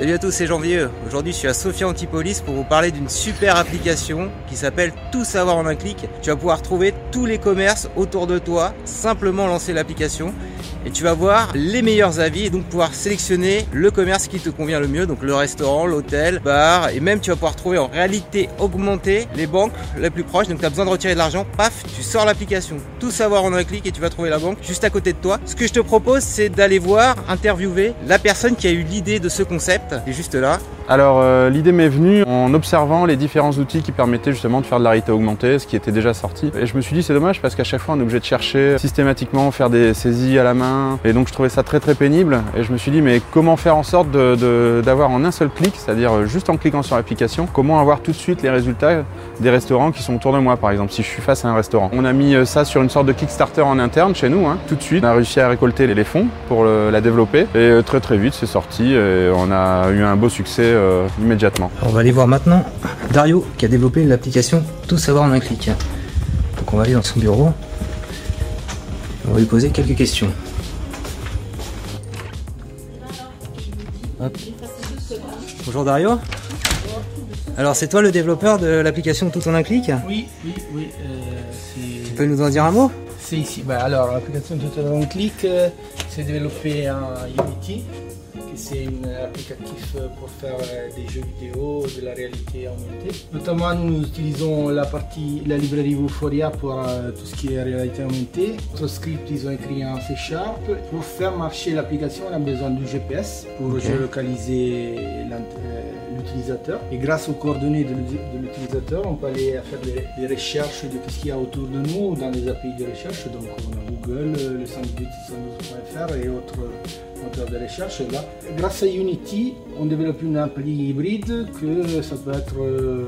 Salut à tous, c'est Janvier. Aujourd'hui, je suis à Sophia Antipolis pour vous parler d'une super application qui s'appelle Tout savoir en un clic. Tu vas pouvoir trouver tous les commerces autour de toi, simplement lancer l'application et tu vas voir les meilleurs avis et donc pouvoir sélectionner le commerce qui te convient le mieux, donc le restaurant, l'hôtel, bar et même tu vas pouvoir trouver en réalité augmentée les banques les plus proches. Donc tu as besoin de retirer de l'argent, paf, tu sors l'application. Tout savoir en un clic et tu vas trouver la banque juste à côté de toi. Ce que je te propose, c'est d'aller voir, interviewer la personne qui a eu l'idée de ce concept est juste là. Alors euh, l'idée m'est venue en observant les différents outils qui permettaient justement de faire de la réalité augmentée, ce qui était déjà sorti. Et je me suis dit c'est dommage parce qu'à chaque fois on est obligé de chercher systématiquement, faire des saisies à la main. Et donc je trouvais ça très très pénible. Et je me suis dit mais comment faire en sorte d'avoir en un seul clic, c'est-à-dire juste en cliquant sur l'application, comment avoir tout de suite les résultats des restaurants qui sont autour de moi par exemple si je suis face à un restaurant. On a mis euh, ça sur une sorte de Kickstarter en interne chez nous, hein, tout de suite. On a réussi à récolter les fonds pour la développer. Et euh, très très vite c'est sorti et on a eu un beau succès euh, immédiatement. On va aller voir maintenant Dario qui a développé l'application Tout savoir en un clic. Donc on va aller dans son bureau. On va lui poser quelques questions. Bonjour Dario. Alors c'est toi le développeur de l'application Tout en un clic? Oui, oui, oui. Euh, tu peux nous en dire un mot? Si, si. Bah, alors l'application Tout en un clic, euh, c'est développé en Unity c'est un applicatif pour faire euh, des jeux vidéo de la réalité augmentée. Notamment, nous utilisons la partie, la librairie Vuforia pour euh, tout ce qui est réalité augmentée. Notre script, ils ont écrit en C Sharp. Pour faire marcher l'application, on a besoin du GPS pour géolocaliser euh, l'utilisateur. Et grâce aux coordonnées de l'utilisateur, on peut aller faire des, recherches de ce qu'il y a autour de nous dans les API de recherche. Donc, on a Google, le et autres moteur de recherche là. Grâce à Unity, on développe une appli hybride que ça peut être euh,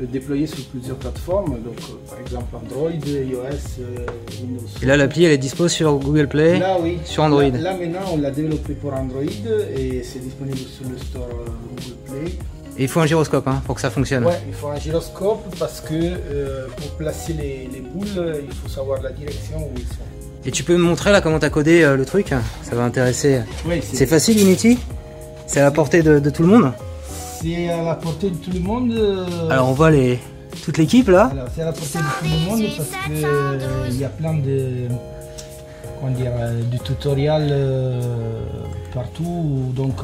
déployé sur plusieurs plateformes, donc euh, par exemple Android, iOS, euh, Windows. Et là l'appli elle est dispo sur Google Play, là, oui. sur Android. Là, maintenant on l'a développé pour Android et c'est disponible sur le store Google Play. Et il faut un gyroscope hein, pour que ça fonctionne. Ouais, il faut un gyroscope parce que pour placer les, les, boules, il faut savoir la direction où ils sont. Et tu peux me montrer là comment tu as codé euh, le truc? Ça va intéresser. c'est facile Unity C'est à la portée de, tout le monde? C'est à la portée de tout le monde. Euh, Alors on voit les toute l'équipe là c'est à la portée de tout le monde parce qu'il euh, y a plein de comment dire du tutoriel partout donc.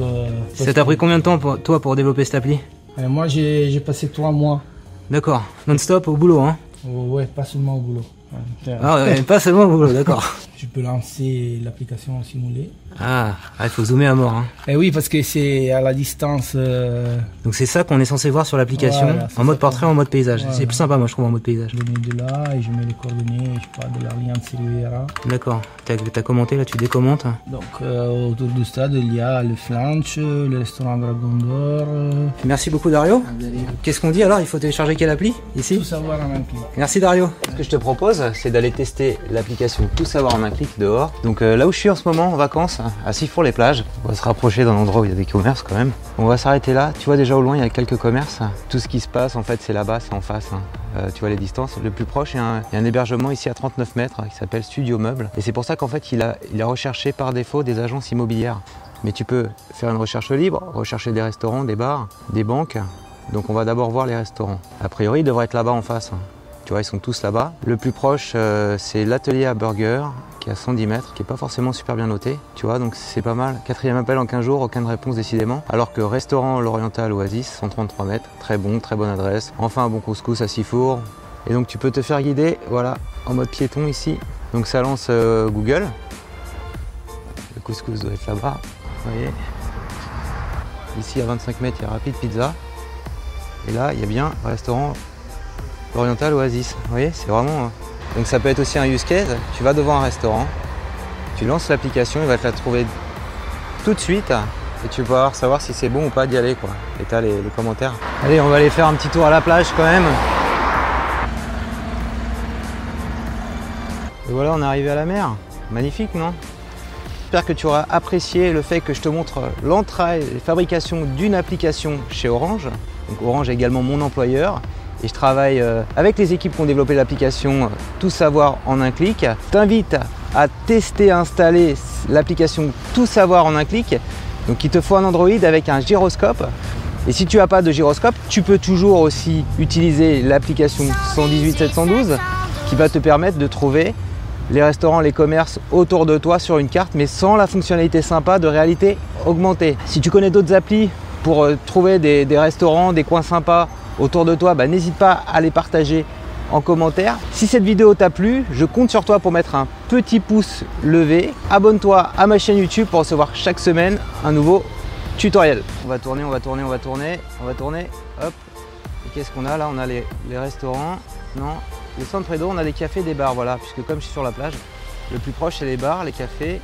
ça t'a pris combien de temps pour, toi pour développer cette appli? Moi j'ai passé trois mois. D'accord, non-stop au boulot hein? Ouais, pas seulement au boulot. Ah, pas seulement au d'accord. Je peux lancer l'application simulée. Ah, ah, il faut zoomer à mort. Hein. Eh oui, parce que c'est à la distance. Euh, Donc c'est ça qu'on est censé voir sur l'application, en mode portrait, en mode paysage. C'est plus sympa, moi je trouve, en mode paysage. Je mets de là et je mets les coordonnées, je sais pas, de Riviera. D'accord. T'as as commenté là, tu décommentes Donc euh, autour du stade, il y a le flanch, le restaurant Dragon d'Or. Euh. Merci beaucoup Dario. Qu'est-ce qu'on dit alors? Il faut télécharger quelle appli? Ici? Tout savoir en un clic. Merci Dario. Ce que je te propose, c'est d'aller tester l'application Tout savoir en un dehors. Donc là où je suis en ce moment en vacances, à Sifour les plages. On va se rapprocher d'un endroit où il y a des commerces quand même. On va s'arrêter là. Tu vois déjà au loin il y a quelques commerces. Tout ce qui se passe en fait c'est là-bas, c'est en face. Hein. Euh, tu vois les distances. Le plus proche, il y, a un, hébergement ici à 39 mètres qui s'appelle Studio Meuble. Et c'est pour ça qu'en fait il a, il a recherché par défaut des agences immobilières. Mais tu peux faire une recherche libre, rechercher des restaurants, des bars, des banques. Donc on va d'abord voir les restaurants. A priori, il devrait être là-bas en face. Tu vois, ils sont tous là-bas. Le plus proche, euh, c'est l'atelier à burger, qui est à 110 mètres, qui est pas forcément super bien noté. Tu vois, donc c'est pas mal. Quatrième appel en 15 jours, aucune réponse décidément. Alors que restaurant L'Oriental Oasis, 133 mètres, très bon, très bonne adresse. Enfin, un bon couscous à Sifour. Et donc tu peux te faire guider, voilà, en mode piéton ici. Donc ça lance euh, Google. Le couscous doit être là-bas, vous voyez. Ici à 25 mètres, il y a Rapide Pizza. Et là, il y a bien restaurant Oriental Oasis. Vous voyez, c'est vraiment. Hein. Donc ça peut être aussi un use case. Tu vas devant un restaurant, tu lances l'application, il va te la trouver tout de suite et tu vas savoir si c'est bon ou pas d'y aller quoi. Et t'as les, les commentaires. Allez, on va aller faire un petit tour à la plage quand même. Et voilà, on est arrivé à la mer. Magnifique, non? J'espère que tu auras apprécié le fait que je te montre l'entrée et fabrication d'une application chez Orange. Donc Orange est également mon employeur je travaille euh, avec les équipes qui ont développé l'application euh, Tout savoir en un clic. Je t'invite à tester, installer l'application Tout savoir en un clic Donc il te faut un Android avec un gyroscope. Et si tu n'as pas de gyroscope, tu peux toujours aussi utiliser l'application 118 712 qui va te permettre de trouver les restaurants, les commerces autour de toi sur une carte, mais sans la fonctionnalité sympa de réalité augmentée. Si tu connais d'autres applis pour euh, trouver des, restaurants, des coins sympas autour de toi, bah, n'hésite pas à les partager en commentaire. Si cette vidéo t'a plu, je compte sur toi pour mettre un petit pouce levé. Abonne-toi à ma chaîne YouTube pour recevoir chaque semaine un nouveau tutoriel. On va tourner, on va tourner, on va tourner, on va tourner. Hop. Et qu'est-ce qu'on a là? On a les, les restaurants. Non, les centres d'eau, on a des cafés, des bars, voilà, puisque comme je suis sur la plage, le plus proche c'est les bars, les cafés